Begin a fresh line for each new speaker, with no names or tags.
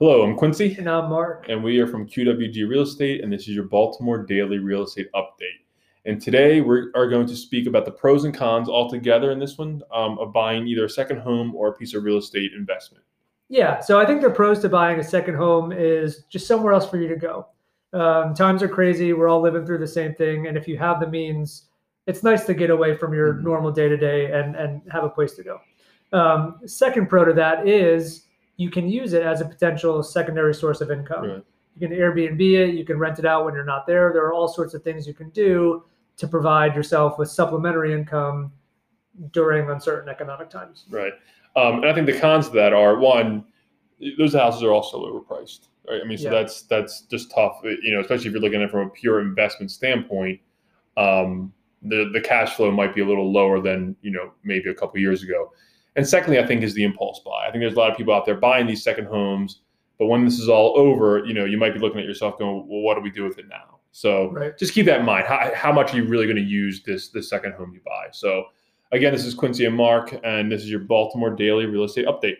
Hello, I'm Quincy,
And I'm Mark.
and we are from QWG Real Estate, and this is your Baltimore Daily Real Estate Update. And today we are going to speak about the pros and cons altogether in this one um, of buying either a second home or a piece of real estate investment.
Yeah, so I think the pros to buying a second home is just somewhere else for you to go. Um, times are crazy. We're all living through the same thing. And if you have the means, it's nice to get away from your
Mhm.
normal day to day and and have a place to go. Um, second pro to that is you can use it as a potential secondary source of income.
Right.
You can Airbnb it, you can rent it out when you're not there. There are all sorts of things you can do to provide yourself with supplementary income during uncertain economic times.
Right. Um, and I think the cons of that are one, those houses are also overpriced. Right. I mean, so
Yeah.
that's that's just tough. You know, especially if you're looking at it from a pure investment standpoint. Um, the the cash flow might be a little lower than you know maybe a couple years ago. And secondly, I think is the impulse buy. I think there's a lot of people out there buying these second homes, but when this is all over, you know, you might be looking at yourself going, "Well, what do we do with it now?" So
Right.
just keep that in mind. How, how much are you really going to use this this second home you buy? So again, this is Quincy and Mark, and this is your Baltimore Daily Real Estate Update.